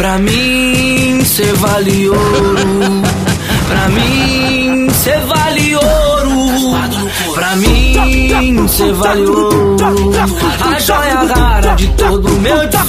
Pra mim, cê vale ouro. Pra mim, cê vale ouro. Pra mim, cê vale ouro. A joia rara de todo meu tesouro.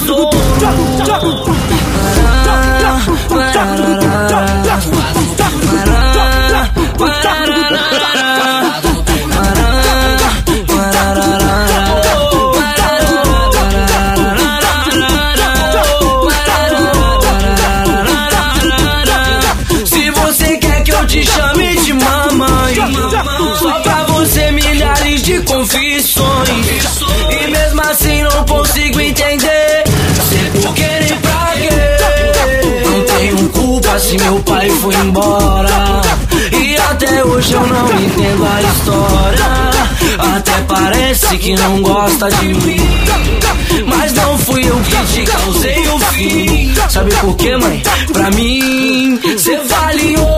Confissões. E mesmo assim não consigo entender. Sei por que nem pra quê. Não tenho culpa se meu pai foi embora. E até hoje eu não entendo a história. Até parece que não gosta de mim. Mas não fui eu que te causei o fim. Sabe por quê, mãe? Pra mim, cê vale ouro.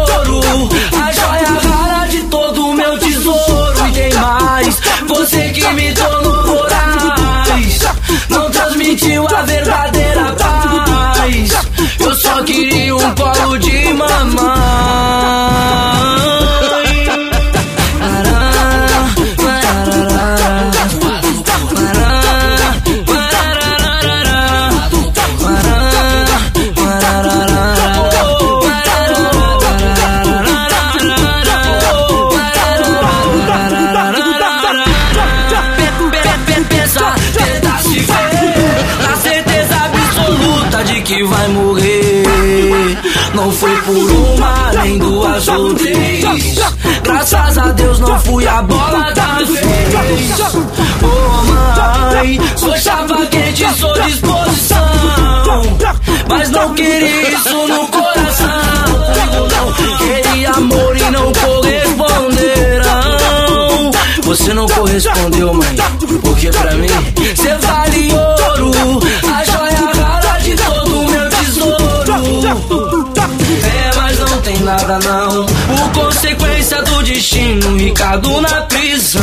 Não foi por uma, nem duas ou três. Graças a Deus não fui a bola da vez. Oh mãe, sou chapa quente, sou disposição. Mas não queria isso no coração. Queria amor e não corresponderão. Você não correspondeu, mãe Porque pra mim, nada não Por consequência do destino Ricardo na prisão.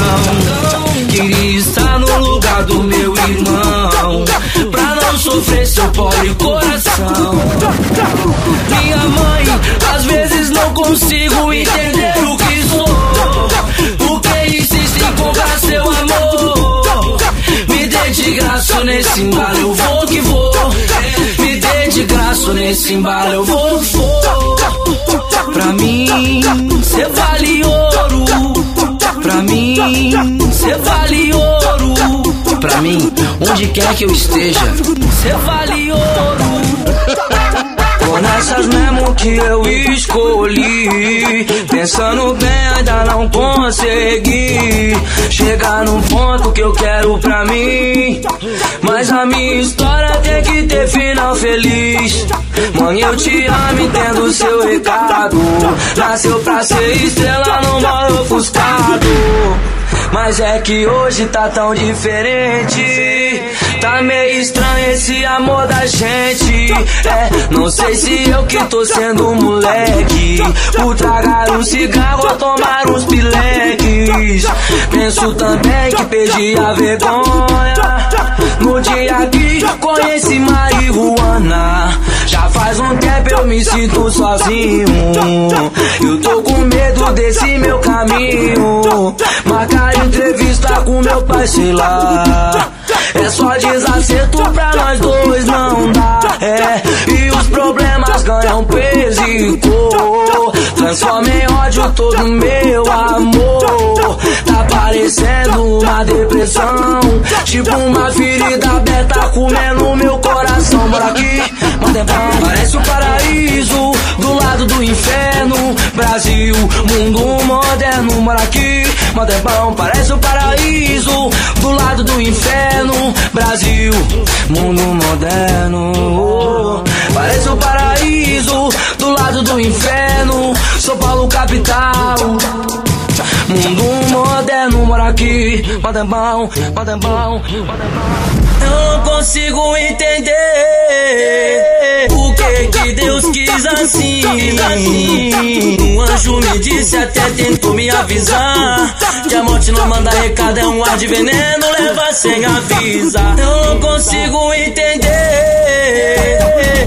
Queria estar no lugar do meu irmão. Pra não sofrer seu pobre coração. Minha mãe, às vezes não consigo entender o que sou. Por que insiste em comprar seu amor? Me dê de graça nesse embalo, eu vou que vou. Me dê de graça nesse embalo, eu vou que vou Pra mim, cê vale ouro. Pra mim, cê vale ouro. Pra mim, onde quer que eu esteja Cê vale ouro Tô nessas mesmo que eu escolhi. Pensando bem, ainda não consegui chegar no ponto que eu quero pra mim. Mas a minha história tem que ter final feliz. Mãe, eu te amo, entendo seu recado. Nasceu pra ser estrela, não moro ofuscado. Mas é que hoje tá tão diferente. Tá meio estranho esse amor da gente. É, não sei se eu que tô sendo moleque. Por tragar um cigarro ou tomar uns pileques. Penso também que perdi a vergonha. No dia que conheci marihuana. Já faz um tempo eu me sinto sozinho. Eu tô com medo desse meu caminho. Marcar entrevista com meu pai, sei lá. É só desacerto pra nós dois, não dá. É, e os problemas ganham peso e cor. Transforma em ódio todo meu amor. Tá parecendo uma depressão. Tipo uma ferida aberta comendo meu coração. Mundo moderno. Mora aqui, Madebão, parece o paraíso. Do lado do inferno, Brasil, mundo moderno. Parece o paraíso. Do lado do inferno, São Paulo capital. Mundo moderno, mora aqui, Madambão, Madambão, Eu não consigo entender o que é que Deus quis assim. Um anjo me disse, até tentou me avisar. Que a morte não manda recado, é um ar de veneno, leva sem avisar. Não consigo entender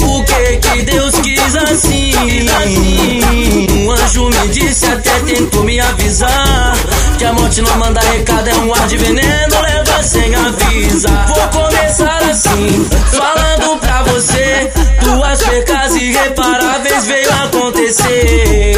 o que é que Deus quis assim. Um anjo me disse, até tentou me avisar. Que a morte não manda recado, é um ar de veneno, leva sem avisar. Vou começar assim, falando pra você. Duas percas irreparáveis veio acontecer.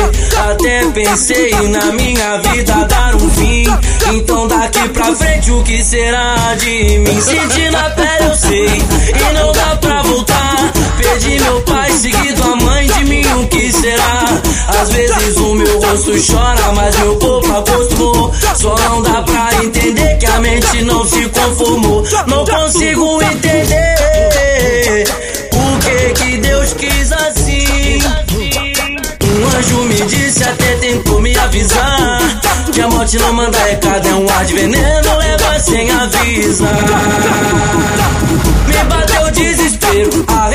Até pensei na minha vida dar um fim. Então daqui pra frente o que será de mim? Senti na pele eu sei, e não dá pra voltar. Perdi meu pai, seguido a mãe de mim, o que será? Às vezes o meu rosto chora, mas meu corpo acostumou. Só não dá pra mente não se conformou. Não consigo entender o que que Deus quis assim. Um anjo me disse, até tentou me avisar. Que a morte não manda recado, é um ar de veneno, leva sem avisar. Me bateu desespero, a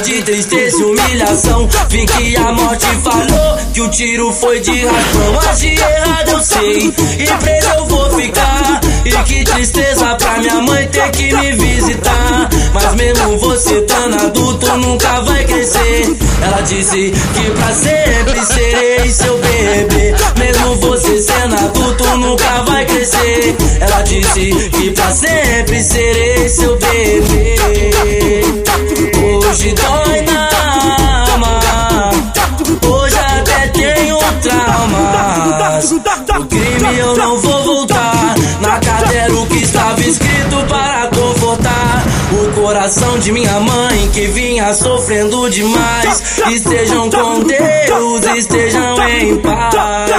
dia de tristeza e humilhação, vi que a morte falou. Que o tiro foi de raspão. Agi errado, eu sei. E preso eu vou ficar. E que tristeza pra minha mãe ter que me visitar. Mas mesmo você tão adulto, nunca vai crescer. Ela disse que pra sempre serei seu bebê. Mesmo você sendo adulto, nunca vai crescer. Ela disse coração de minha mãe que vinha sofrendo demais. Estejam com Deus, estejam em paz.